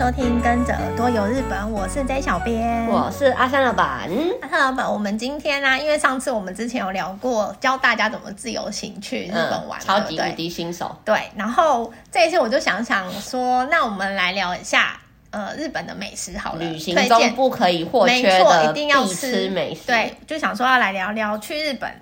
收听，跟着耳朵游日本，我是 J 小编，我是阿三老板。阿三老板，我们今天呢、啊，因为上次我们之前有聊过，教大家怎么自由行去日本玩，嗯、超级无敌新手。对，然后这一次我就想想说，那我们来聊一下，呃，日本的美食好了，旅行中不可以或缺的，一定要吃美食。对，就想说要来聊聊去日本。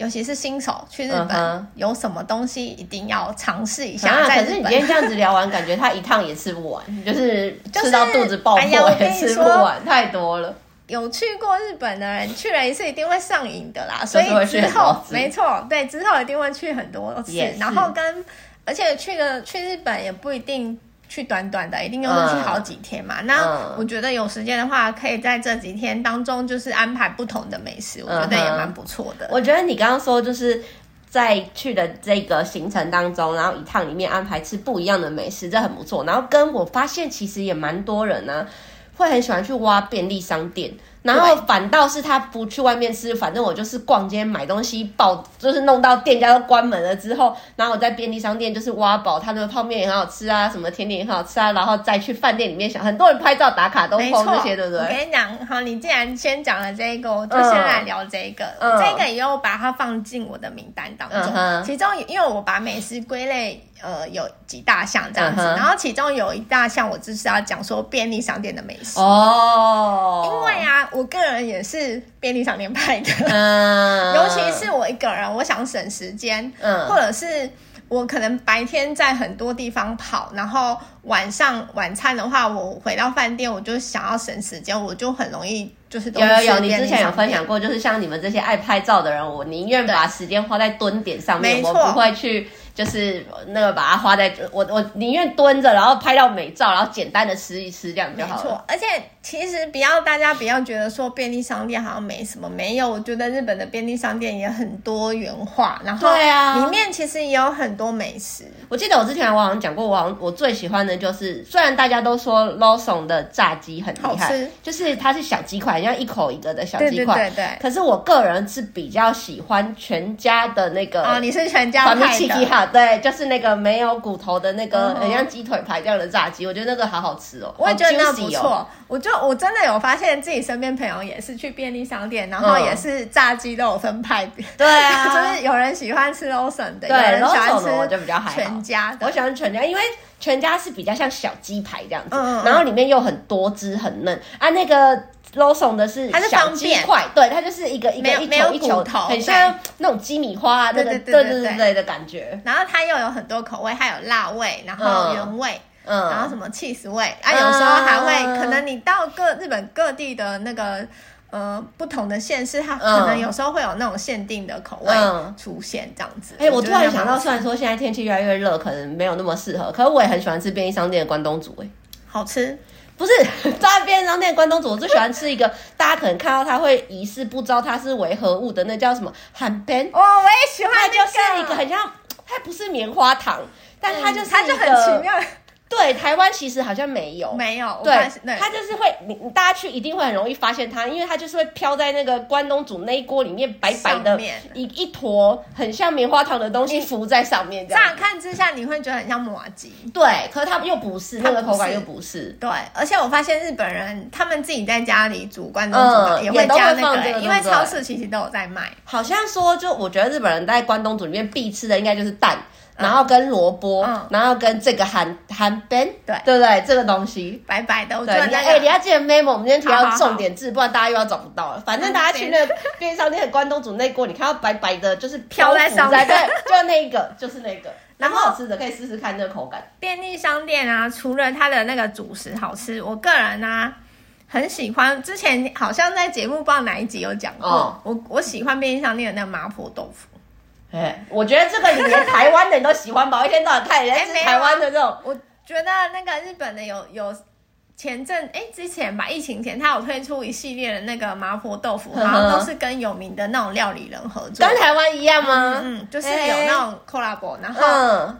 尤其是新手去日本，有什么东西一定要尝试一下。可是你今天这样子聊完，感觉他一趟也吃不完，就是吃到肚子爆破也吃不完，太多了。有去过日本的人，去了一次一定会上瘾的啦，所以之后没错，对，之后一定会去很多次。然后跟而且去了去日本也不一定。去短短的，一定要去好几天嘛。嗯、那我觉得有时间的话，可以在这几天当中，就是安排不同的美食，我觉得也蛮不错的。我觉得你刚刚说，就是在去的这个行程当中，然后一趟里面安排吃不一样的美食，这很不错。然后跟我发现，其实也蛮多人呢、啊，会很喜欢去挖便利商店。然后反倒是他不去外面吃，反正我就是逛街买东西，爆就是弄到店家都关门了之后，然后我在便利商店就是挖宝，他的泡面也很好吃啊，什么甜点也很好吃啊，然后再去饭店里面想，很多人拍照打卡都碰这些，对不对？我跟你讲，好，你既然先讲了这个，我就先来聊这个，嗯、这个以后把它放进我的名单当中，嗯、其中因为我把美食归类。呃，有几大项这样子，uh huh. 然后其中有一大项，我就是要讲说便利商店的美食哦。Oh. 因为啊，我个人也是便利商店派的，uh. 尤其是我一个人，我想省时间，uh. 或者是我可能白天在很多地方跑，然后晚上晚餐的话，我回到饭店，我就想要省时间，我就很容易就是都有有有，你之前有分享过，就是像你们这些爱拍照的人，我宁愿把时间花在蹲点上面，我不会去。就是那个把它花在我我宁愿蹲着，然后拍到美照，然后简单的吃一吃这样就好了。没错，而且其实不要大家不要觉得说便利商店好像没什么，没有。我觉得日本的便利商店也很多元化，然后对啊，里面其实也有很多美食。我记得我之前我好像讲过，我好像我最喜欢的就是，虽然大家都说 Lawson 的炸鸡很厉害，就是它是小鸡块，像一口一个的小鸡块，对对对对。可是我个人是比较喜欢全家的那个啊，你是全家派的。对，就是那个没有骨头的那个，很像鸡腿排这样的炸鸡，我觉得那个好好吃哦。我也觉得那不错。我就我真的有发现自己身边朋友也是去便利商店，然后也是炸鸡都有分派 别。对啊，就是有人喜欢吃 Lawson 的，对有人喜欢吃我就比较还全家。我喜欢全家，因为全家是比较像小鸡排这样子，然后里面又很多汁很嫩啊。那个。Lawson 的是方便。块，对，它就是一个一个一球一球，很像那种鸡米花那个对对对对的感觉。然后它又有很多口味，还有辣味，然后原味，嗯，然后什么起司味啊，有时候还会可能你到各日本各地的那个呃不同的县市，它可能有时候会有那种限定的口味出现这样子。哎，我突然想到，虽然说现在天气越来越热，可能没有那么适合，可是我也很喜欢吃便利商店的关东煮，哎，好吃。不是 在便利商店关东煮，我最喜欢吃一个，大家可能看到它会疑似不知道它是为何物的，那叫什么韩边哦，我也喜欢、那个，它就是一个很像，它不是棉花糖，但它就是它就很奇妙。对，台湾其实好像没有，没有。对，它就是会，你大家去一定会很容易发现它，因为它就是会飘在那个关东煮那一锅里面，白白的一一坨，很像棉花糖的东西浮在上面。乍看之下，你会觉得很像麻糬。对，可是它又不是，那个口感又不是。对，而且我发现日本人他们自己在家里煮关东煮也会加那个，因为超市其实都有在卖。好像说，就我觉得日本人在关东煮里面必吃的应该就是蛋。然后跟萝卜，嗯、然后跟这个韩韩边，对对不对？这个东西白白的，我觉得哎、那个，你要记得 memo，我们今天提到重点字，不然大家又要找不到了。反正大家去那个便利商店的关东煮那锅，你看到白白的，就是飘在上面，对，就那一个，就是那个，然后好吃的，可以试试看那个口感。便利商店啊，除了它的那个主食好吃，我个人呢、啊、很喜欢。之前好像在节目不知道哪一集有讲过，哦、我我喜欢便利商店的那个麻婆豆腐。哎，我觉得这个你连台湾人都喜欢吧？一天到晚看人家吃台湾的这种。我觉得那个日本的有有前阵哎之前吧，疫情前他有推出一系列的那个麻婆豆腐，好像都是跟有名的那种料理人合作，跟台湾一样吗？嗯，就是有那种 collab，然后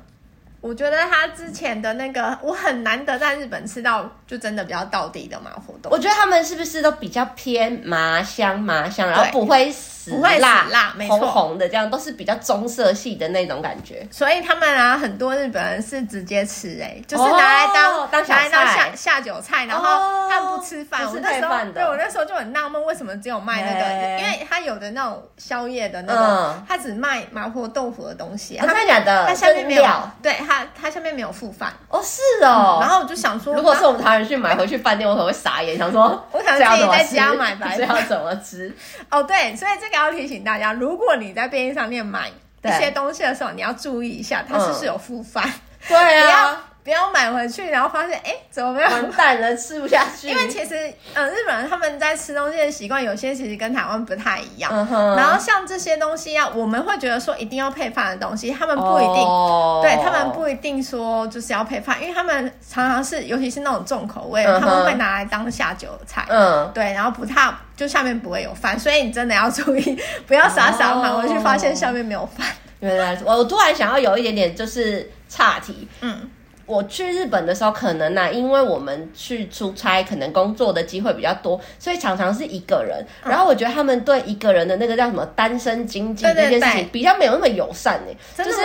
我觉得他之前的那个我很难得在日本吃到，就真的比较到底的麻婆豆腐。我觉得他们是不是都比较偏麻香麻香，然后不会。不会辣辣，没错，红红的这样都是比较棕色系的那种感觉。所以他们啊，很多日本人是直接吃、欸，哎，就是拿来当、哦、当小菜拿来当下下酒菜，然后他们不吃饭。哦、我那时候对我那时候就很纳闷，为什么只有卖那个？因为他有的那种宵夜的那个，他、嗯、只卖麻婆豆腐的东西。真的假的？他下面没有，对他他下面没有附饭。哦，是哦、嗯。然后我就想说，如果是我们台湾人去买回去饭店，我可能会傻眼，想说，我想自己在家买白饭，这要怎么吃？哦，对，所以这个要提醒大家，如果你在便利商店买一些东西的时候，你要注意一下，它是不是有附饭、嗯？对啊。不要买回去，然后发现哎，怎么没有？完蛋了，吃不下去。因为其实，嗯，日本人他们在吃东西的习惯，有些其实跟台湾不太一样。嗯、然后像这些东西啊，我们会觉得说一定要配饭的东西，他们不一定。哦、对他们不一定说就是要配饭，因为他们常常是，尤其是那种重口味，嗯、他们会拿来当下酒菜。嗯，对，然后不太就下面不会有饭，所以你真的要注意，不要傻傻买回去发现下面没有饭。原来我我突然想要有一点点就是岔题，嗯。我去日本的时候，可能呢、啊，因为我们去出差，可能工作的机会比较多，所以常常是一个人。然后我觉得他们对一个人的那个叫什么单身经济这件事情，比较没有那么友善呢、欸。就是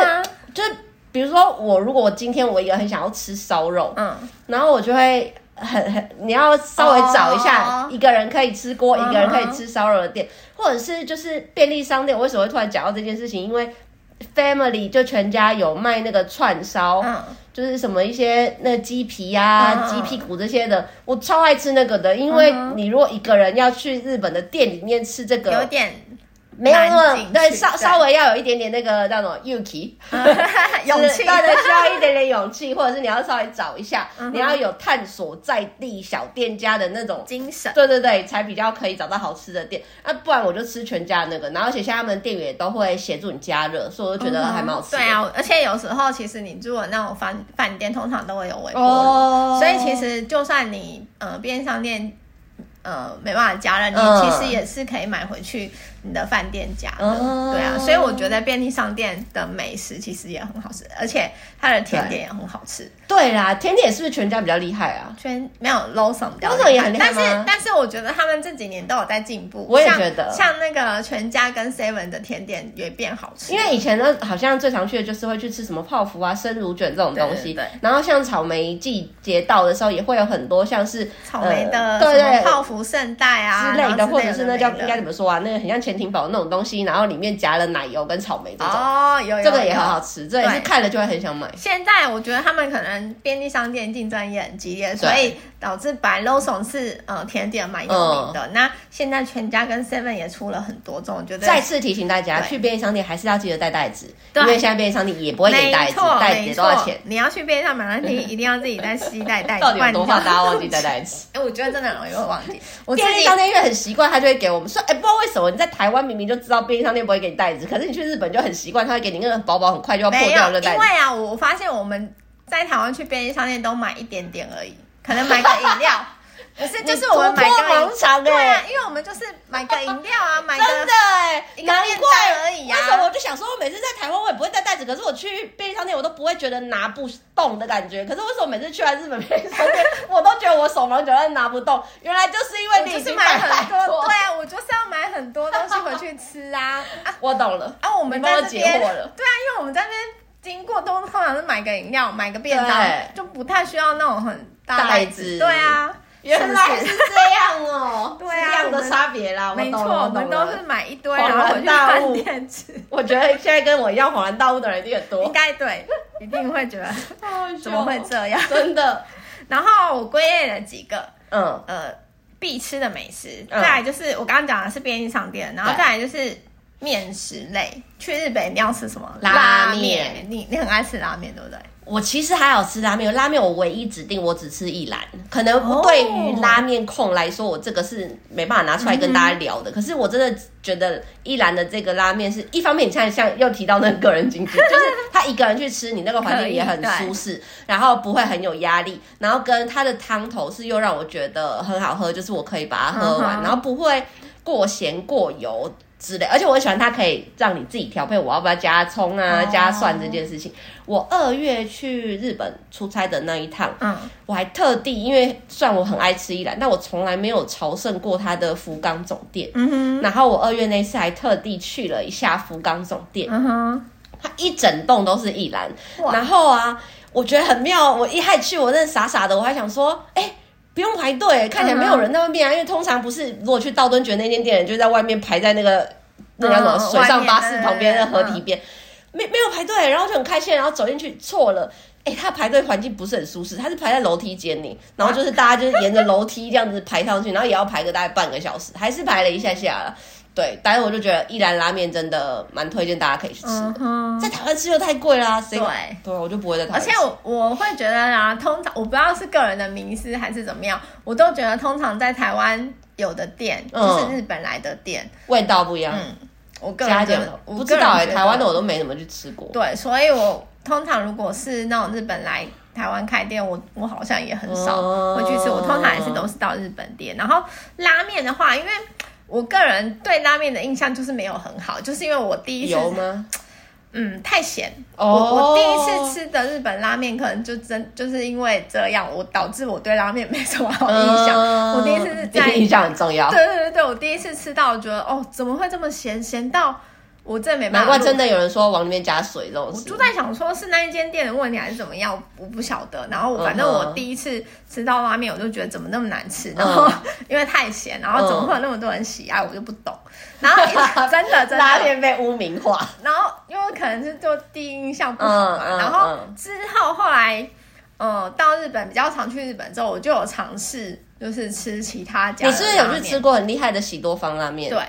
就是，比如说我如果我今天我一个很想要吃烧肉，嗯，然后我就会很很，你要稍微找一下一个人可以吃锅，一个人可以吃烧肉的店，或者是就是便利商店。我为什么会突然讲到这件事情？因为 Family 就全家有卖那个串烧。嗯就是什么一些那鸡皮呀、鸡屁股这些的，我超爱吃那个的。因为你如果一个人要去日本的店里面吃这个，有点。没有那么对，稍稍微要有一点点那个叫什么勇气，勇气，对对，需要一点点勇气，或者是你要稍微找一下，你要有探索在地小店家的那种精神，对对对，才比较可以找到好吃的店。那不然我就吃全家的那个，然后而且像他们店员也都会协助你加热，所以我就觉得还蛮好吃。对啊，而且有时候其实你住的那种饭饭店通常都会有微波。炉，所以其实就算你呃便利商店呃没办法加热，你其实也是可以买回去。你的饭店加的，嗯、对啊，所以我觉得便利商店的美食其实也很好吃，而且它的甜点也很好吃。对啦，甜点是不是全家比较厉害啊？全没有，Lawson 也很厉害吗？但是但是我觉得他们这几年都有在进步。我也觉得，像，像那个全家跟 Seven 的甜点也变好吃。因为以前呢，好像最常去的就是会去吃什么泡芙啊、生乳卷这种东西。对，对，对。然后像草莓季节到的时候，也会有很多像是草莓的、呃、对，泡芙圣代啊之类的，或者是那叫应该怎么说啊？那个很像潜艇堡那种东西。然后里面夹了奶油跟草莓这种哦，有，有，有这个也很好吃，这也是看了就会很想买。现在我觉得他们可能便利商店竞争也很激烈，所以导致白 Lawson 是呃甜点蛮有名的。嗯、那现在全家跟 Seven 也出了很多种，我觉得再次提醒大家，去便利商店还是要记得带袋子，因为现在便利商店也不会给袋子，袋子多少钱？你要去便利商店买东西，一定要自己带吸带袋子。到底有多怕大家忘记带袋子？哎，我觉得真的很容易会忘记。我便利商店因为很习惯，他就会给我们说，哎，不知道为什么你在台湾明明就知道。便利商店不会给你袋子，可是你去日本就很习惯，他会给你那个薄薄很快就要破掉的袋子。因为啊，我发现我们在台湾去便利商店都买一点点而已，可能买个饮料。不是，就是我们买个盲肠对啊，因为我们就是买个饮料啊，买个真的哎，难怪而已啊。为什么我就想说，我每次在台湾我也不会带袋子，可是我去便利商店我都不会觉得拿不动的感觉。可是为什么每次去完日本便利商店，我都觉得我手忙脚乱拿不动？原来就是因为你已经买很多。对啊，我就是要买很多东西回去吃啊。我懂了啊，我们在这边对啊，因为我们在那边经过都通常是买个饮料，买个便当，就不太需要那种很大袋子。对啊。原来是这样哦，对啊，这样的差别啦，没错，我们都是买一堆，恍然大悟。我觉得现在跟我一样恍然大悟的人一定很多，应该对，一定会觉得怎么会这样？真的。然后我归类了几个，嗯呃，必吃的美食，再来就是我刚刚讲的是便利商店，然后再来就是面食类。去日本你要吃什么？拉面。你你很爱吃拉面，对不对？我其实还好吃拉面，拉面我唯一指定我只吃一兰，可能对于拉面控来说，我这个是没办法拿出来跟大家聊的。可是我真的觉得一兰的这个拉面是一方面，你看像又提到那个个人经济，就是他一个人去吃，你那个环境也很舒适，然后不会很有压力，然后跟他的汤头是又让我觉得很好喝，就是我可以把它喝完，然后不会过咸过油。之类，而且我喜欢它可以让你自己调配，我要不要加葱啊、哦、加蒜这件事情。我二月去日本出差的那一趟，嗯，我还特地，因为虽然我很爱吃一兰，但我从来没有朝圣过它的福冈总店。嗯哼，然后我二月那次还特地去了一下福冈总店。嗯哼，它一整栋都是一兰。然后啊，我觉得很妙。我一去，我那傻傻的，我还想说，哎、欸。不用排队，看起来没有人在外面啊。因为通常不是，如果去道顿堀那间店，就在外面排在那个那叫什么水上巴士旁边的河堤边，没没有排队，然后就很开心，然后走进去错了，哎，他排队环境不是很舒适，他是排在楼梯间里，然后就是大家就是沿着楼梯这样子排上去，然后也要排个大概半个小时，还是排了一下下了。对，但是我就觉得一兰拉面真的蛮推荐大家可以去吃的，嗯、在台湾吃又太贵啦，对，对，我就不会在台湾。而且我我会觉得啊，通常我不知道是个人的名思还是怎么样，我都觉得通常在台湾有的店，嗯、就是日本来的店，味道不一样。嗯，我个人觉得，我不知道哎、欸，台湾的我都没怎么去吃过。对，所以我通常如果是那种日本来台湾开店，我我好像也很少会去吃，嗯、我通常也是都是到日本店。然后拉面的话，因为。我个人对拉面的印象就是没有很好，就是因为我第一次？嗯，太咸。Oh. 我我第一次吃的日本拉面，可能就真就是因为这样，我导致我对拉面没什么好印象。Uh, 我第一次是在印象很重要。对对对对，我第一次吃到，我觉得哦，怎么会这么咸？咸到。我真没办法。难怪真的有人说往里面加水这种事。我就在想，说是那一间店的问题还是怎么样，我不晓得。然后反正我第一次吃到拉面，我就觉得怎么那么难吃。然后 因为太咸，然后怎么会有那么多人喜爱，我就不懂。然后 真的真的拉面被污名化。然后因为可能是就第一印象不好嘛。然后之后后来，呃，到日本比较常去日本之后，我就有尝试就是吃其他家。你是不是有去吃过很厉害的喜多方拉面？对。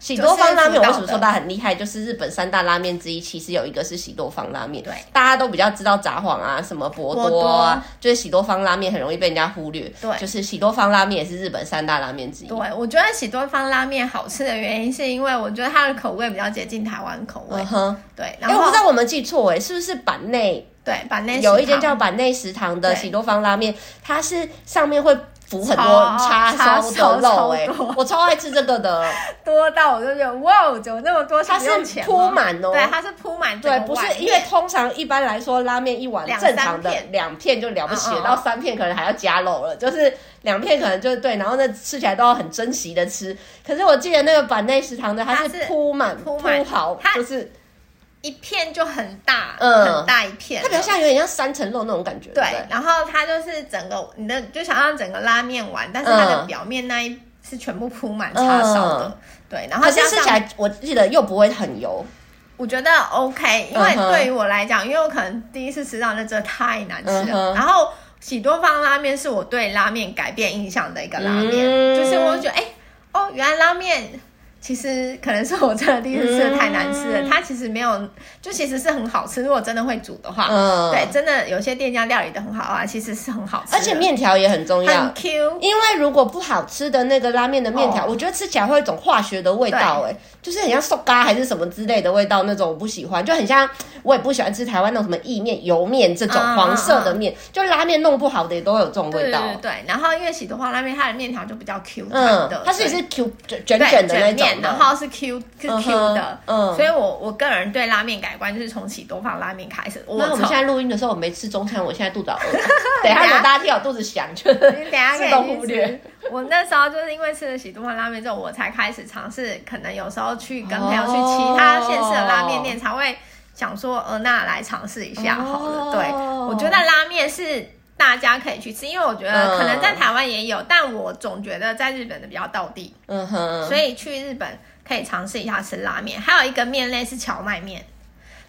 喜多方拉面，我为什么说它很厉害？就是日本三大拉面之一，其实有一个是喜多方拉面。对，大家都比较知道札幌啊，什么博多啊，多就是喜多方拉面很容易被人家忽略。对，就是喜多方拉面也是日本三大拉面之一。对，我觉得喜多方拉面好吃的原因，是因为我觉得它的口味比较接近台湾口味。嗯哼，对。然后、欸、我不知道我们记错哎，是不是板内？对，板内有一间叫板内食堂的喜多方拉面，它是上面会。浮很多叉烧的肉哎，我超爱吃这个的，多到我就觉得哇，怎么那么多？它是铺满哦，对，它是铺满。对，不是因为通常一般来说拉面一碗正常的两片就了不起了，到三片可能还要加肉了，就是两片可能就对，然后那吃起来都要很珍惜的吃。可是我记得那个板内食堂的，它是铺满铺好，就是。一片就很大，嗯，很大一片，它比较像有点像三层肉那种感觉。对，然后它就是整个你的就想让整个拉面碗，但是它的表面那一是全部铺满叉烧的，对，然后吃起来我记得又不会很油，我觉得 OK，因为对于我来讲，因为我可能第一次吃到那真的太难吃了。然后喜多方拉面是我对拉面改变印象的一个拉面，就是我觉得哎，哦，原来拉面。其实可能是我真的第一次吃的太难吃了，嗯、它其实没有，就其实是很好吃。如果真的会煮的话，嗯，对，真的有些店家料理的很好啊，其实是很好吃。而且面条也很重要，很 Q。因为如果不好吃的那个拉面的面条，哦、我觉得吃起来会有一种化学的味道，哎，就是很像瘦嘎还是什么之类的味道，那种我不喜欢，就很像我也不喜欢吃台湾那种什么意面、油面这种黄色的面，嗯、就拉面弄不好的也都会有这种味道。对，对，对，然后因为喜多花拉面，它的面条就比较 Q 弹的，嗯、它是也是 Q 卷卷卷的那种。然后是 Q 是 Q 的，嗯，所以我我个人对拉面改观就是从喜多放拉面开始。那我们现在录音的时候，我没吃中餐，我现在肚子好饿。等一下，如果大家听我肚子响，就 等下可以忽略。我那时候就是因为吃了喜多放拉面之后，我才开始尝试，可能有时候去跟朋友去其他县市的拉面店，才会想说，呃，那来尝试一下好了。对，我觉得拉面是。大家可以去吃，因为我觉得可能在台湾也有，嗯、但我总觉得在日本的比较道地。嗯哼，所以去日本可以尝试一下吃拉面。还有一个面类是荞麦面，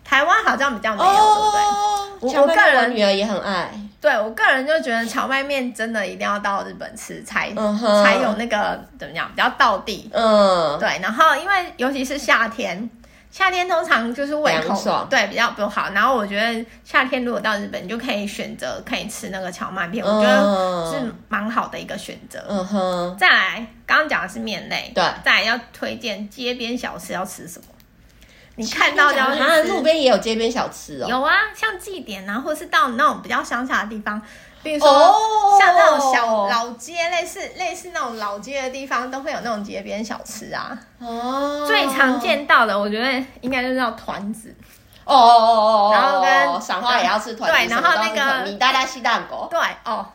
台湾好像比较没有，哦、对不对？我个人女儿也很爱。对，我个人就觉得荞麦面真的一定要到日本吃才、嗯、才有那个怎么样比较道地。嗯，对。然后因为尤其是夏天。夏天通常就是胃口爽对比较不好，然后我觉得夏天如果到日本，你就可以选择可以吃那个荞麦片，嗯、我觉得是蛮好的一个选择。嗯哼。再来，刚刚讲的是面类，对。再来要推荐街边小吃要吃什么？你看到的啊路边也有街边小吃哦。有啊，像祭典啊，或是到那种比较乡下的地方，比如说像那种小老街，类似类似那种老街的地方，都会有那种街边小吃啊。哦，最常见到的，我觉得应该就是叫团子。哦哦哦哦，然后跟赏花也要吃团子，对，然后那个米大大西蛋糕，对哦。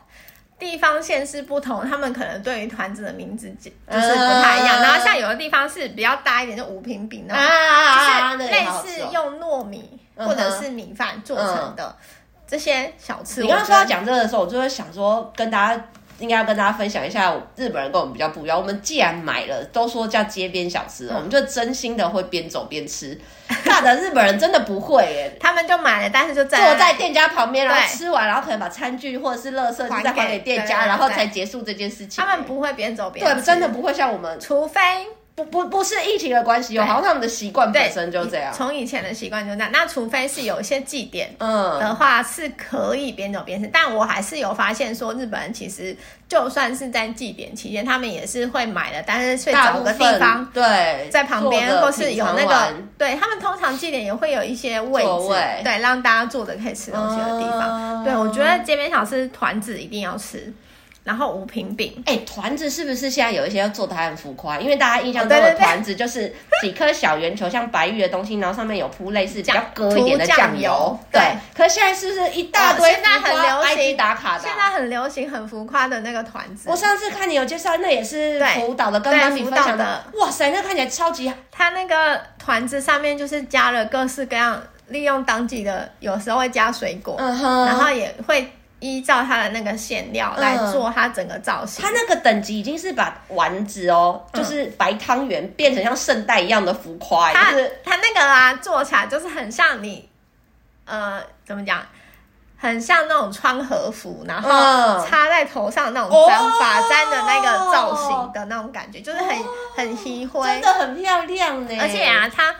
地方县市不同，他们可能对于团子的名字就是不太一样。然后像有的地方是比较大一点，就五平饼那种，就是类似用糯米或者是米饭做成的这些小吃。你刚刚说要讲这个的时候，我就会想说跟大家。应该要跟大家分享一下，日本人跟我们比较不一样。我们既然买了，都说叫街边小吃，嗯、我们就真心的会边走边吃。大的日本人真的不会耶，他们就买了，但是就在坐在店家旁边，然后吃完，然后可能把餐具或者是垃圾就再还给店家，然后才结束这件事情。他们不会边走边吃，对，真的不会像我们，除非。不不不是疫情的关系哦，好像他们的习惯本身就这样。从以前的习惯就这样。那除非是有一些祭典，嗯，的话是可以边走边吃。但我还是有发现说，日本人其实就算是在祭典期间，他们也是会买的，但是去找个地方，对，在旁边或是有那个，对他们通常祭典也会有一些位置，对，让大家坐着可以吃东西的地方。对，我觉得街边小吃团子一定要吃。然后无平饼，哎，团子是不是现在有一些要做的还很浮夸？因为大家印象中的团子就是几颗小圆球，像白玉的东西，然后上面有铺类似比较割一点的酱油。对，可是现在是不是一大堆？现在很流行打卡的，现在很流行很浮夸的那个团子。我上次看你有介绍，那也是福岛的，跟妈咪分享的。哇塞，那看起来超级。它那个团子上面就是加了各式各样，利用当季的，有时候会加水果，然后也会。依照它的那个馅料来做它整个造型，它那个等级已经是把丸子哦，就是白汤圆变成像圣代一样的浮夸。它它那个啊，做起来就是很像你，呃，怎么讲？很像那种穿和服，然后插在头上那种簪发簪的那个造型的那种感觉，就是很很稀灰，真的很漂亮呢。而且啊，它。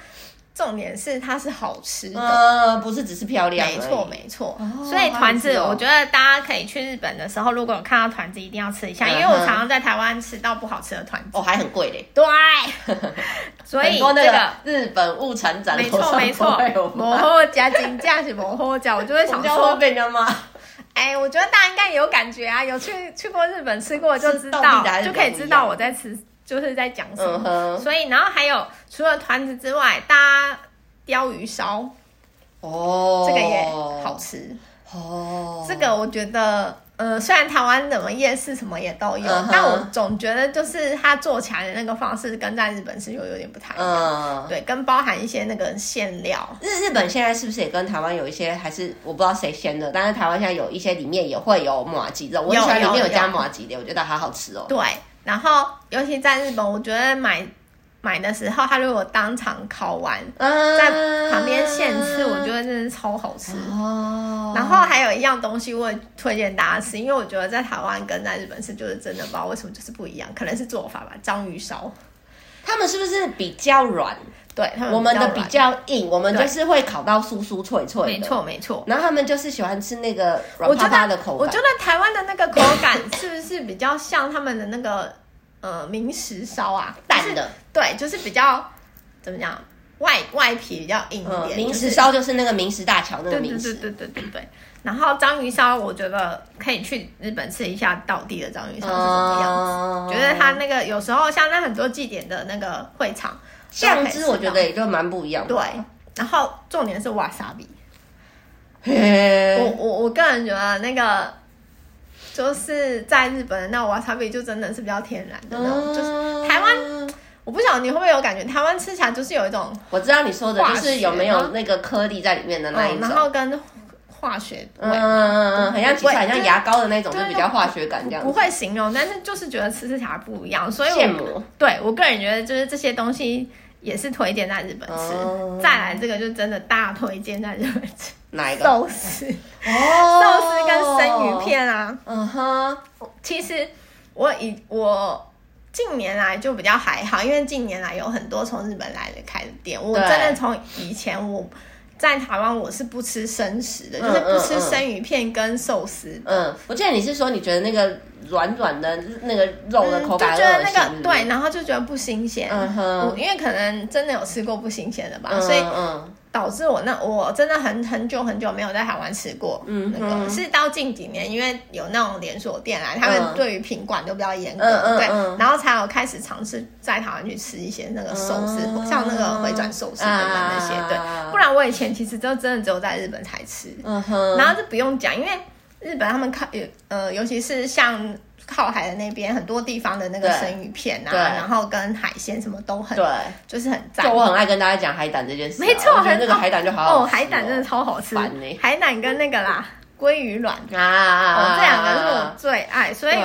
重点是它是好吃的，呃，不是只是漂亮。没错没错，所以团子，我觉得大家可以去日本的时候，如果有看到团子，一定要吃一下，因为我常常在台湾吃到不好吃的团子，哦，还很贵嘞。对，所以这个日本物产展，没错没错，摩后加金价是摩后价，我就会想说被人家骂。哎，我觉得大家应该也有感觉啊，有去去过日本吃过就知道，就可以知道我在吃。就是在讲什么，嗯、所以然后还有除了团子之外，大家鯛鱼烧哦，这个也好吃哦。这个我觉得，呃，虽然台湾什么夜市什么也都有，嗯、但我总觉得就是它做起来的那个方式跟在日本是有有点不太一样。嗯、对，跟包含一些那个馅料。日日本现在是不是也跟台湾有一些，还是我不知道谁先的，但是台湾现在有一些里面也会有马吉肉，我喜欢里面有加马吉的，我觉得好好吃哦。对。然后，尤其在日本，我觉得买买的时候，他如果当场烤完，嗯、在旁边现吃，我觉得真的超好吃。哦。然后还有一样东西，我也推荐大家吃，因为我觉得在台湾跟在日本吃就是真的不知道为什么就是不一样，可能是做法吧。章鱼烧，他们是不是比较软？对，我们的比较硬，我们就是会烤到酥酥脆脆的。没错，没错。然后他们就是喜欢吃那个软趴趴的口感。我觉得台湾的那个口感是不是比较像他们的那个呃明石烧啊？淡的。对，就是比较怎么讲，外外皮比较硬一点。明石烧就是那个明石大桥那个明石。对对对对对对。然后章鱼烧，我觉得可以去日本吃一下道地的章鱼烧是什么样子。觉得它那个有时候像那很多祭典的那个会场。酱汁我觉得也就蛮不一样的。对，然后重点是瓦萨比。嘿，我我我个人觉得那个就是在日本的那瓦萨比就真的是比较天然的那种，就是台湾我不晓得你会不会有感觉，台湾吃起来就是有一种我知道你说的就是有没有那个颗粒在里面的那一种，然后跟化学味，嗯嗯嗯，很像其实很像牙膏的那种，就比较化学感这样。不会形容，但是就是觉得吃起来不一样，所以我对我个人觉得就是这些东西。也是推荐在日本吃，嗯、再来这个就真的大推荐在日本吃。哪一个？寿司哦，寿司跟生鱼片啊。嗯哼，其实我以我近年来就比较还好，因为近年来有很多从日本来的开的店，我真的从以前我在台湾我是不吃生食的，嗯、就是不吃生鱼片跟寿司。嗯，我记得你是说你觉得那个软软的那个肉的口感、嗯、就觉得那个对，然后就觉得不新鲜。嗯哼，因为可能真的有吃过不新鲜的吧，嗯、所以导致我那我真的很很久很久没有在台湾吃过。嗯，那个是到近几年，因为有那种连锁店来，他们对于品管都比较严格，嗯、对，然后才有开始尝试在台湾去吃一些那个寿司，嗯、像那个回转寿司等等那些。对，不然我以前其实就真的只有在日本才吃。嗯哼，然后就不用讲，因为日本他们看呃，尤其是像。靠海的那边很多地方的那个生鱼片啊，然后跟海鲜什么都很，对，就是很赞。就我很爱跟大家讲海胆这件事，没错，那个海胆就好好吃哦，海胆真的超好吃，海胆跟那个啦。鲑鱼卵啊，这两个是我最爱，所以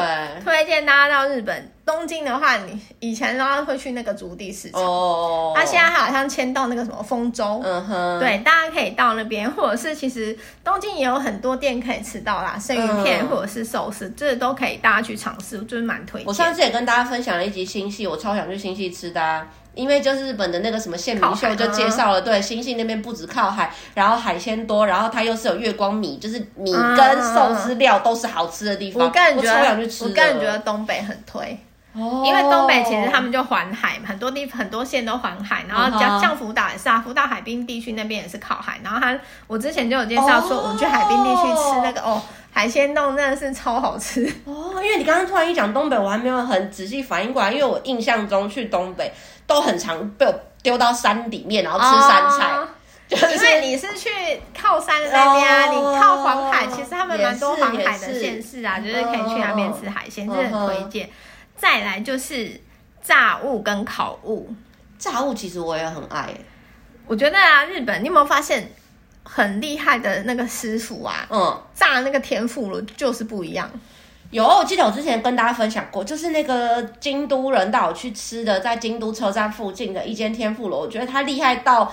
推荐大家到日本东京的话，你以前的话会去那个竹地市场，哦，他现在好像迁到那个什么丰州，嗯哼，对，大家可以到那边，或者是其实东京也有很多店可以吃到啦，生鱼片或者是寿司，这都可以大家去尝试，就是蛮推荐。我上次也跟大家分享了一集新潟，我超想去新潟吃的啊。因为就是日本的那个什么县民秀就介绍了，对，星星那边不止靠海，然后海鲜多，然后它又是有月光米，就是米跟寿司料都是好吃的地方。我个人觉得，我个人觉得东北很推，哦，因为东北其实他们就环海嘛，很多地很多县都环海，然后像像福岛也是啊，福岛海滨地区那边也是靠海，然后他我之前就有介绍说，我们去海滨地区吃那个哦。海鲜冻真的是超好吃哦！因为你刚刚突然一讲东北，我还没有很仔细反应过来，因为我印象中去东北都很常被我丢到山里面，然后吃山菜。哦就是、因为你是去靠山的那边你靠黄海，其实他们蛮多黄海的县市啊，就是可以去那边吃海鲜，真的很推荐。再来就是炸物跟烤物，炸物其实我也很爱。我觉得啊，日本你有没有发现？很厉害的那个师傅啊，嗯，炸那个天妇罗就是不一样。有，我记得我之前跟大家分享过，就是那个京都人带我去吃的，在京都车站附近的一间天妇罗，我觉得它厉害到，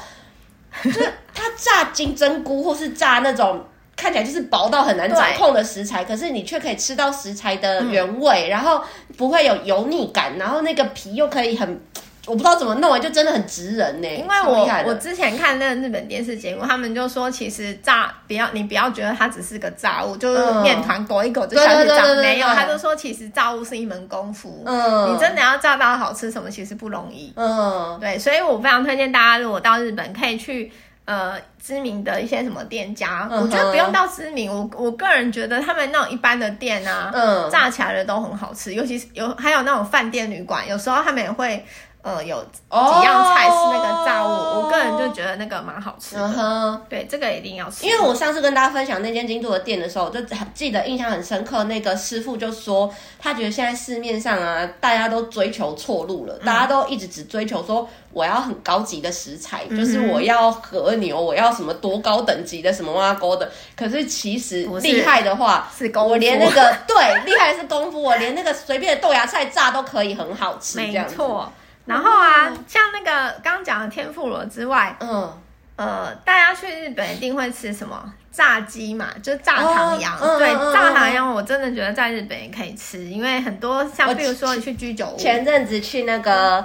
就是它炸金针菇或是炸那种看起来就是薄到很难掌控的食材，可是你却可以吃到食材的原味，嗯、然后不会有油腻感，然后那个皮又可以很。我不知道怎么弄啊，就真的很直人呢。因为我我之前看那个日本电视节目，他们就说，其实炸不要你不要觉得它只是个炸物，就是面团裹一裹就下去炸，没有，他就说其实炸物是一门功夫。嗯，你真的要炸到好吃什么，其实不容易。嗯，对，所以我非常推荐大家，如果到日本可以去呃知名的一些什么店家，我觉得不用到知名，我我个人觉得他们那种一般的店啊，嗯，炸起来的都很好吃，尤其是有还有那种饭店旅馆，有时候他们也会。呃，有几样菜是那个炸物，oh, 我个人就觉得那个蛮好吃的。Uh huh. 对，这个一定要吃。因为我上次跟大家分享那间京都的店的时候，我就记得印象很深刻。那个师傅就说，他觉得现在市面上啊，大家都追求错路了，嗯、大家都一直只追求说我要很高级的食材，嗯、就是我要和牛，我要什么多高等级的什么挖沟的。可是其实厉害的话，是功夫。我连那个对厉害的是功夫，我连那个随便的豆芽菜炸都可以很好吃，这样子。没错。然后啊，像那个刚刚讲的天妇罗之外，嗯，呃，大家去日本一定会吃什么炸鸡嘛，就是炸唐羊。哦、对，嗯、炸唐羊我真的觉得在日本也可以吃，因为很多像比如说你去居酒屋，前阵子去那个。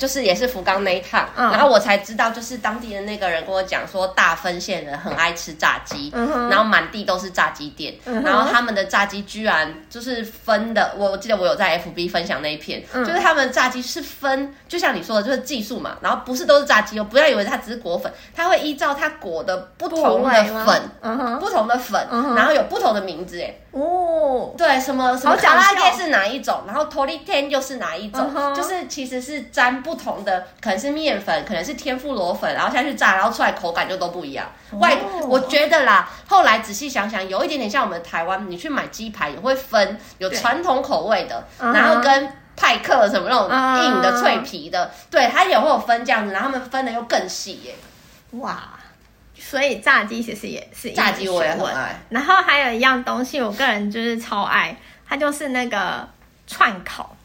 就是也是福冈那一趟，嗯、然后我才知道，就是当地的那个人跟我讲说，大分县人很爱吃炸鸡，嗯、然后满地都是炸鸡店，嗯、然后他们的炸鸡居然就是分的，我记得我有在 FB 分享那一篇，嗯、就是他们炸鸡是分，就像你说的，就是技术嘛，然后不是都是炸鸡哦，不要以为它只是裹粉，它会依照它裹的不同的粉，嗯、不同的粉，嗯、然后有不同的名字，哎，哦，对，什么什么卡拉给是哪一种，然后托利天又是哪一种，就是其实是沾不。同的可能是面粉，可能是天妇罗粉，然后下去炸，然后出来口感就都不一样。外、哦、我觉得啦，后来仔细想想，有一点点像我们台湾，你去买鸡排也会分有传统口味的，对然后跟派克什么那种硬的脆皮的，uh 对，它也会有分这样子，然后他们分的又更细耶。哇，所以炸鸡其实也是炸鸡，我也很爱。然后还有一样东西，我个人就是超爱，它就是那个串烤。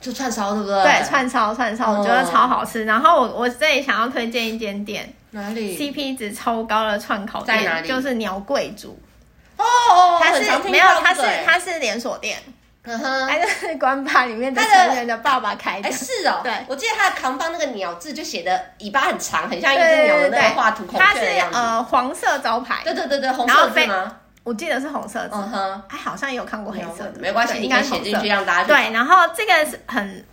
就串烧对不对？对，串烧串烧，我觉得超好吃。然后我我这里想要推荐一间店，哪里？CP 值超高的串烤店，就是鸟贵族。哦哦，它是没有，它是它是连锁店。嗯哼，还是关巴里面的成员的爸爸开的。哎，是哦，对，我记得他的扛帮那个鸟字就写的尾巴很长，很像一只鸟的那个画图孔雀的样子。它是呃黄色招牌，对对对对，红色字吗？我记得是红色字。嗯哼，哎，好像也有看过黑色的，没关系，你可以写进去让大家对。然后这个是很。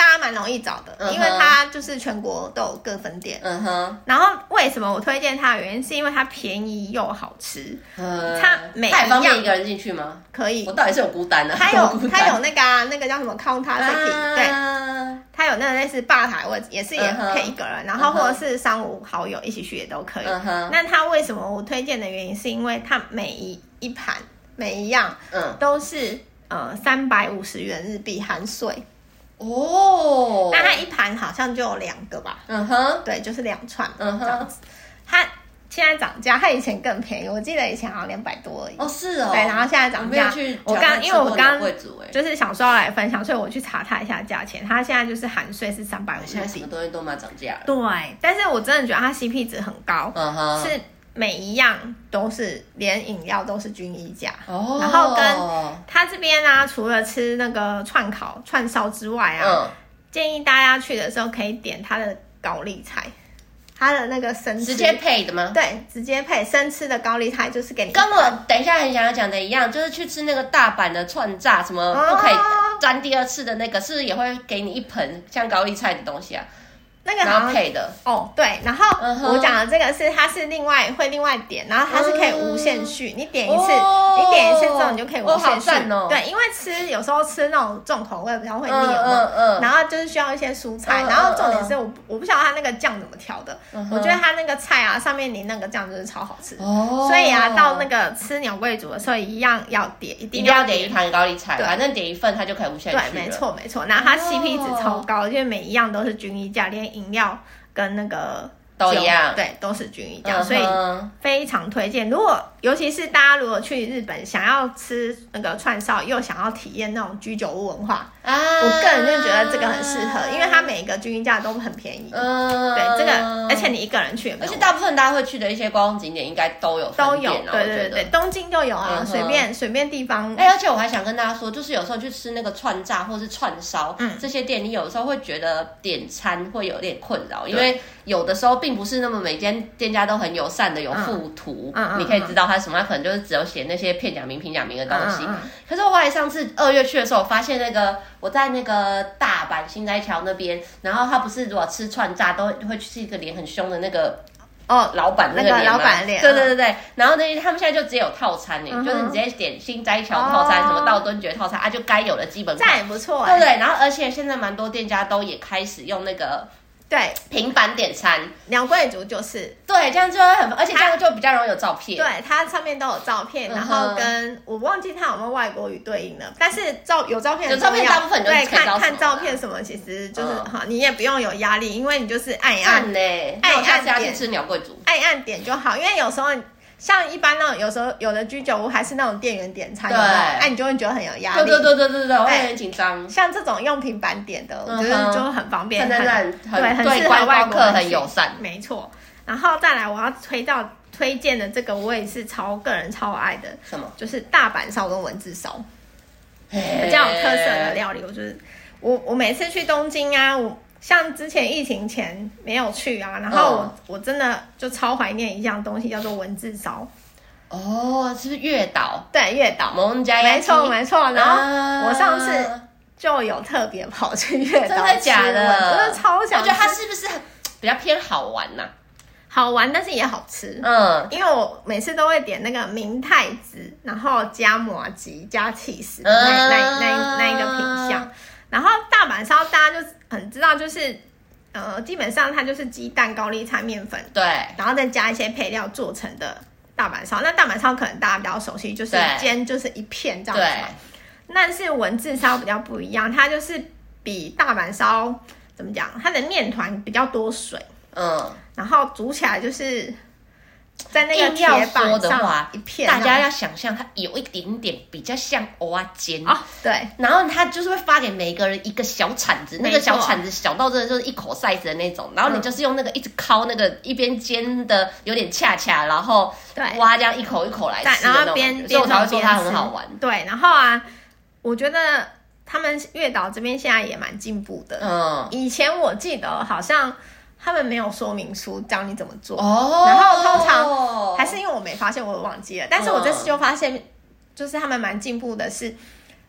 大家蛮容易找的，因为它就是全国都有各分店。嗯哼。然后为什么我推荐它的原因，是因为它便宜又好吃。嗯。它每一样。方便一个人进去吗？可以。我到底是有孤单的。它有它有那个啊，那个叫什么 counter seating，对。它有那个类似吧台位置，也是也可以一个人，然后或者是三五好友一起去也都可以。嗯哼。那它为什么我推荐的原因，是因为它每一一盘每一样，嗯，都是呃三百五十元日币含税。哦，那它一盘好像就有两个吧？嗯哼，对，就是两串，嗯哼，这样子。它现在涨价，它以前更便宜，我记得以前好像两百多而已。哦，是哦。对，然后现在涨价。我刚因为我刚就是想说要来分享，所以我去查它一下价钱。它现在就是含税是三百五。现在什么东西都蛮涨价。对，但是我真的觉得它 CP 值很高。嗯哼，是。每一样都是连饮料都是均一价，oh. 然后跟他这边啊，除了吃那个串烤串烧之外啊，嗯、建议大家去的时候可以点他的高丽菜，他的那个生吃直接配的吗？对，直接配生吃的高丽菜就是给你。跟我等一下很想要讲的一样，就是去吃那个大阪的串炸，什么不可以沾第二次的那个，是不是也会给你一盆像高丽菜的东西啊？那个然后配的。哦，对，然后我讲的这个是它是另外会另外点，然后它是可以无限续，你点一次，你点一次之后你就可以无限续。对，因为吃有时候吃那种重口味比较会腻嘛，然后就是需要一些蔬菜，然后重点是我我不晓得它那个酱怎么调的，我觉得它那个菜啊上面淋那个酱就是超好吃，所以啊到那个吃鸟贵族的时候一样要点，一定要点一盘高丽菜，反正点一份它就可以无限续。对，没错没错，然后它 CP 值超高，因为每一样都是均一价，连。饮料跟那个都一样，对，都是均一价，所以非常推荐。如果尤其是大家如果去日本想要吃那个串烧，又想要体验那种居酒屋文化，啊，我个人就觉得这个很适合，因为它每一个均一价都很便宜。嗯，对，这个而且你一个人去，而且大部分大家会去的一些观光景点应该都有都有，对对对，东京就有啊，随便随便地方。哎，而且我还想跟大家说，就是有时候去吃那个串炸或是串烧，嗯，这些店你有时候会觉得点餐会有点困扰，因为有的时候并不是那么每间店家都很友善的有附图，你可以知道它什么，它可能就是只有写那些片假名、平假名的东西。可是我后来上次二月去的时候，我发现那个我在那个大阪新斋桥那边，然后他不是如果吃串炸都会去一个脸很凶的那个哦，老板那个脸，老板脸，对对对对。然后呢，他们现在就只有套餐呢，就是你直接点新斋桥套餐，什么道顿堀套餐啊，就该有的基本款，这样也不错，对不对？然后而且现在蛮多店家都也开始用那个。对，平板点餐，鸟贵族就是对，这样就会很，而且这样就比较容易有照片。对，它上面都有照片，然后跟我忘记它有没有外国语对应了，但是照有照片，有照片大部分对，看看照片什么，其实就是哈，你也不用有压力，因为你就是按一按，按一按点。吃鸟贵族，按一按点就好，因为有时候。像一般那种，有时候有的居酒屋还是那种店员点餐，对，哎，你就会觉得很有压力。对对对对对对，我会很紧张。像这种用平板点的，我觉得就很方便，很对，很适合外国人，很友善。没错，然后再来我要推到推荐的这个，我也是超个人超爱的，什么？就是大阪烧跟文字烧，比较有特色的料理。我就是我我每次去东京啊，我。像之前疫情前没有去啊，然后我、嗯、我真的就超怀念一样东西，叫做文字烧。哦，是不是月岛？对，月岛。没错没错。然后我上次就有特别跑去月岛，真的假的？真的超想。我觉得它是不是比较偏好玩呐、啊？好玩，但是也好吃。嗯，因为我每次都会点那个明太子，然后加麻吉加起司那那那那，那一个品项。然后大阪烧大家就很知道，就是呃，基本上它就是鸡蛋、高丽菜、面粉，对，然后再加一些配料做成的大阪烧。那大阪烧可能大家比较熟悉，就是煎就是一片这样子。对。但是文字烧比较不一样，它就是比大阪烧怎么讲？它的面团比较多水，嗯，然后煮起来就是。在那个铁板上一片，大家要想象它有一点点比较像蚵仔煎啊，对。然后它就是会发给每个人一个小铲子，那个小铲子小到真的就是一口 size 的那种。然后你就是用那个一直敲那个一边煎的有点恰恰，然后挖这样一口一口来吃，然后边边所以我才会说它很好玩。对，然后啊，我觉得他们月岛这边现在也蛮进步的。嗯，以前我记得好像他们没有说明书教你怎么做，哦，然后通常还是因为我没发现，我忘记了。但是我这次就发现，就是他们蛮进步的是。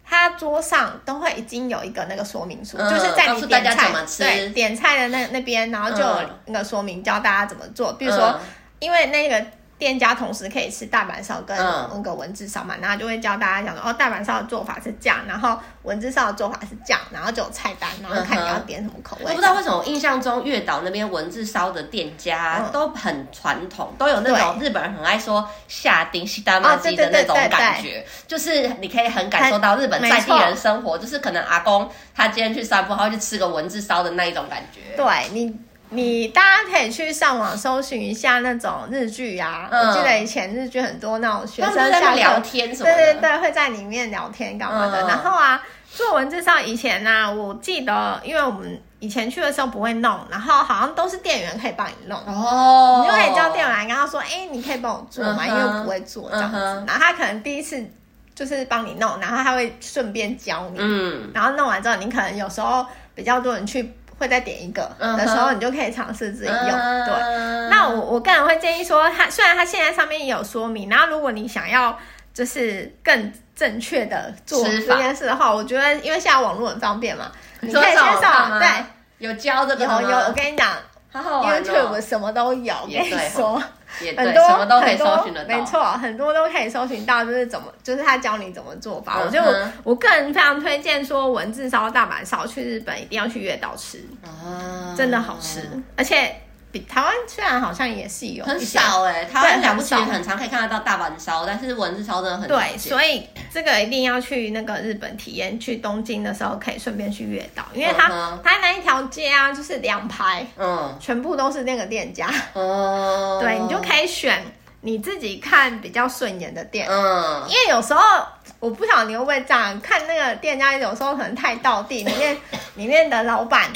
他桌上都会已经有一个那个说明书，嗯、就是在你点菜，对，点菜的那那边，然后就有那个说明教大家怎么做。比如说，因为那个。店家同时可以吃大阪烧跟那个文字烧嘛，然后就会教大家讲说，哦，大阪烧的做法是这样，然后文字烧的做法是这样，然后就有菜单，然后看你要点什么口味。我不知道为什么，我印象中月岛那边文字烧的店家都很传统，都有那种日本人很爱说下町西大麻鸡的那种感觉，就是你可以很感受到日本在地人生活，就是可能阿公他今天去散步，他会去吃个文字烧的那一种感觉。对你。你大家可以去上网搜寻一下那种日剧呀、啊，嗯、我记得以前日剧很多那种学生在聊天什么的，对对对，会在里面聊天干嘛的。嗯、然后啊，做文字上以前呢、啊，我记得，因为我们以前去的时候不会弄，然后好像都是店员可以帮你弄哦，你就可以叫店员来跟他说，哎、欸，你可以帮我做吗？嗯、因为我不会做这样子。嗯、然后他可能第一次就是帮你弄，然后他会顺便教你，嗯，然后弄完之后，你可能有时候比较多人去。会再点一个的时候，你就可以尝试自己用。Uh. 对，那我我个人会建议说，它虽然它现在上面也有说明，然后如果你想要就是更正确的做这件事的话，我觉得因为现在网络很方便嘛，你可以先上对，有教的，有有，我跟你讲。好好玩哦、YouTube 什么都有，我跟你说，很多什么都可以搜寻得到，没错，很多都可以搜寻到，就是怎么，就是他教你怎么做法。我觉得我我个人非常推荐说，文字烧大阪烧去日本一定要去月岛吃，啊、真的好吃，而且。比台湾虽然好像也是有很少哎、欸，台湾了不起很常可以看得到大阪烧，但是文字烧真的很少。对，所以这个一定要去那个日本体验，去东京的时候可以顺便去月岛，因为它、uh. 它那一条街啊，就是两排，嗯，全部都是那个店家，哦、uh，huh. 对，你就可以选你自己看比较顺眼的店，嗯，因为有时候我不晓得你会不会这样看那个店家，有时候可能太到地，里面里面的老板。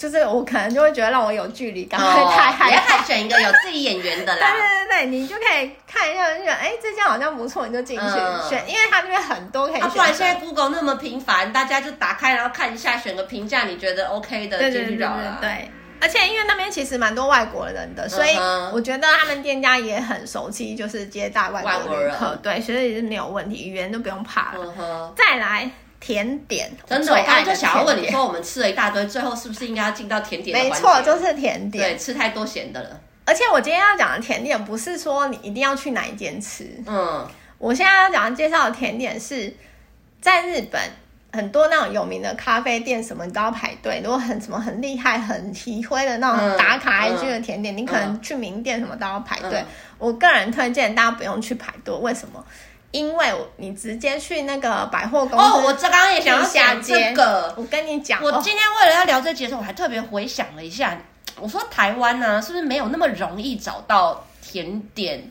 就是我可能就会觉得让我有距离感，会太害怕。你要选一个有自己眼缘的啦。对对对对，你就可以看一下，就觉得哎，这家好像不错，你就进去选，因为它那边很多可以选。不然现在 Google 那么频繁，大家就打开然后看一下，选个评价，你觉得 OK 的进去就好了。对，而且因为那边其实蛮多外国人的，所以我觉得他们店家也很熟悉，就是接待外国旅客。对，所以是没有问题，语言都不用怕了。再来。甜点真的，我刚刚就想要问你说，我们吃了一大堆，最后是不是应该要进到甜点？没错，就是甜点。对，吃太多咸的了。而且我今天要讲的甜点，不是说你一定要去哪一间吃。嗯，我现在要讲的介绍的甜点是在日本很多那种有名的咖啡店，什么你都要排队。如果很什么很厉害、很提灰的那种打卡 IG 的甜点，嗯嗯、你可能去名店什么都要排队。嗯、我个人推荐大家不用去排队，为什么？因为你直接去那个百货公司哦，我这刚刚也想要讲这个。我跟你讲，我今天为了要聊这节的时候，我还特别回想了一下。我说台湾呢、啊，是不是没有那么容易找到甜点，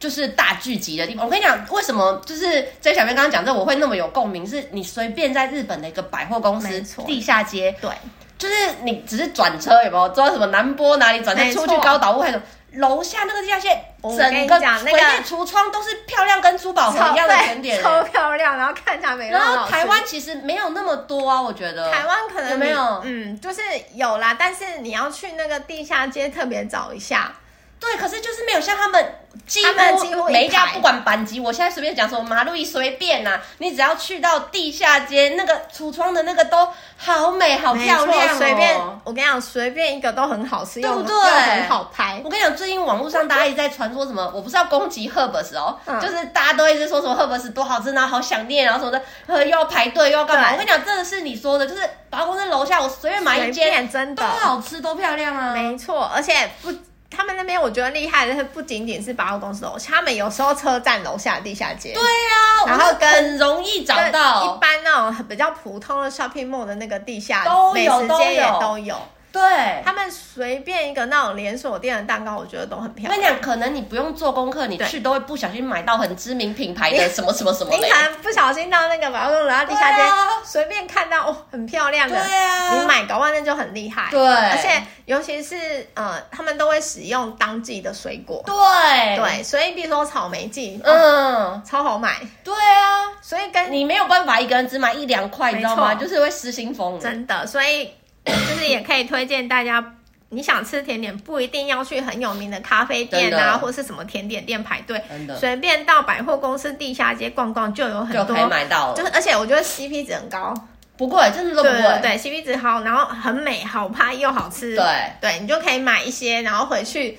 就是大聚集的地方？我跟你讲，为什么？就是这小编刚刚讲这，我会那么有共鸣，是你随便在日本的一个百货公司错地下街，对，就是你只是转车有没有？知道什么南波哪里转车出去高岛屋还是什么？楼下那个地下街，整个那个橱窗都是漂亮，跟珠宝盒一样的甜点，超漂亮，然后看起来美。然后台湾其实没有那么多啊，我觉得。台湾可能有没有？嗯，就是有啦，但是你要去那个地下街特别找一下。对，可是就是没有像他们几乎，几乎每一家不管板级，我现在随便讲什么马路一随便呐、啊，你只要去到地下街，那个橱窗的那个都好美好漂亮哦。随便我跟你讲，随便一个都很好吃，对不对？很好拍。我跟你讲，最近网络上大家一直在传说什么，我不是要攻击 Herbs 哦，嗯、就是大家都一直说什么 Herbs 多好吃，然后好想念，然后什么的，又要排队又要干嘛？我跟你讲，真的是你说的，就是百货公司楼下我随便买一间，真的都好吃，都漂亮啊。没错，而且不。他们那边我觉得厉害的是，不仅仅是百货公司楼下，他们有时候车站楼下地下街。对呀、啊，然后跟很容易找到一般那种比较普通的 shopping mall 的那个地下美食街也都有。对，他们随便一个那种连锁店的蛋糕，我觉得都很漂亮。我跟你讲，可能你不用做功课，你去都会不小心买到很知名品牌的什么什么什么。你可能不小心到那个百货公司然后地下街，随便看到哦，很漂亮的，对啊，你买搞完那就很厉害。对，而且尤其是呃，他们都会使用当季的水果。对对，所以比如说草莓季，嗯，超好买。对啊，所以跟你没有办法一个人只买一两块，你知道吗？就是会失心疯。真的，所以就是也可以推荐大家，你想吃甜点，不一定要去很有名的咖啡店啊，或是什么甜点店排队，随便到百货公司地下街逛逛就有很多就可以买到了。就是而且我觉得 CP 值很高，不贵，真的都不贵。对，CP 值好，然后很美，好拍又好吃。对，对你就可以买一些，然后回去。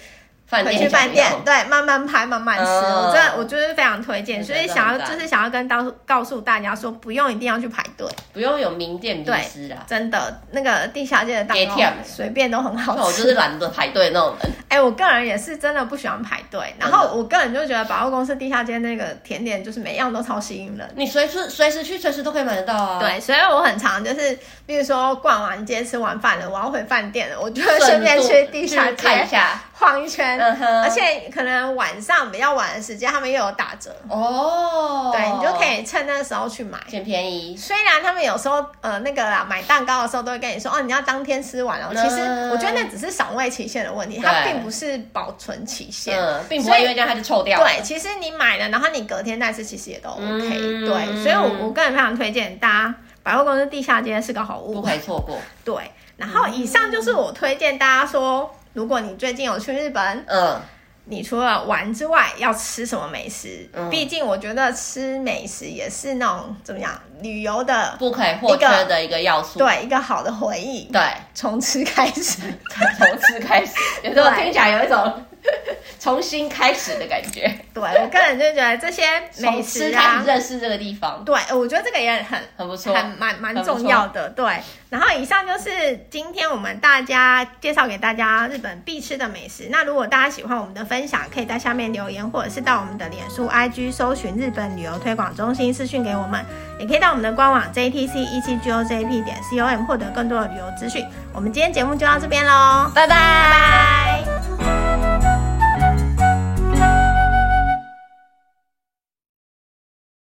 回去饭店，对，慢慢拍，慢慢吃。我真的，我就是非常推荐。所以想要，就是想要跟告告诉大家说，不用一定要去排队，不用有名店名师啊。真的，那个地下街的蛋糕随便都很好吃。我就是懒得排队那种人。哎，我个人也是真的不喜欢排队。然后我个人就觉得百货公司地下街那个甜点，就是每样都超吸引人。你随时随时去，随时都可以买得到啊。对，所以我很常就是，比如说逛完街、吃完饭了，我要回饭店了，我就会顺便去地下街看一下。晃一圈，嗯、而且可能晚上比较晚的时间，他们又有打折哦。对，你就可以趁那个时候去买，捡便宜。虽然他们有时候呃那个啦，买蛋糕的时候都会跟你说哦，你要当天吃完哦。嗯、其实我觉得那只是赏味期限的问题，它并不是保存期限，嗯、并不会因为这样它就臭掉。对，其实你买了，然后你隔天再吃，其实也都 OK。嗯、对，所以我我个人非常推荐大家，百货公司地下街是个好物，不可以错过。对，然后以上就是我推荐大家说。如果你最近有去日本，嗯，你除了玩之外，要吃什么美食？嗯，毕竟我觉得吃美食也是那种怎么样，旅游的不可以或缺的一个要素，对，一个好的回忆。对，从吃开始，从吃开始，有时候听起来有一种。重新开始的感觉，对，我个人就觉得这些美食啊，认识这个地方，对，我觉得这个也很很不错，很蛮蛮重要的，对。然后以上就是今天我们大家介绍给大家日本必吃的美食。那如果大家喜欢我们的分享，可以在下面留言，或者是到我们的脸书 IG 搜寻日本旅游推广中心私讯给我们，也可以到我们的官网 JTC 一七 GOJP 点 COM 获得更多的旅游资讯。我们今天节目就到这边喽，拜拜。拜拜。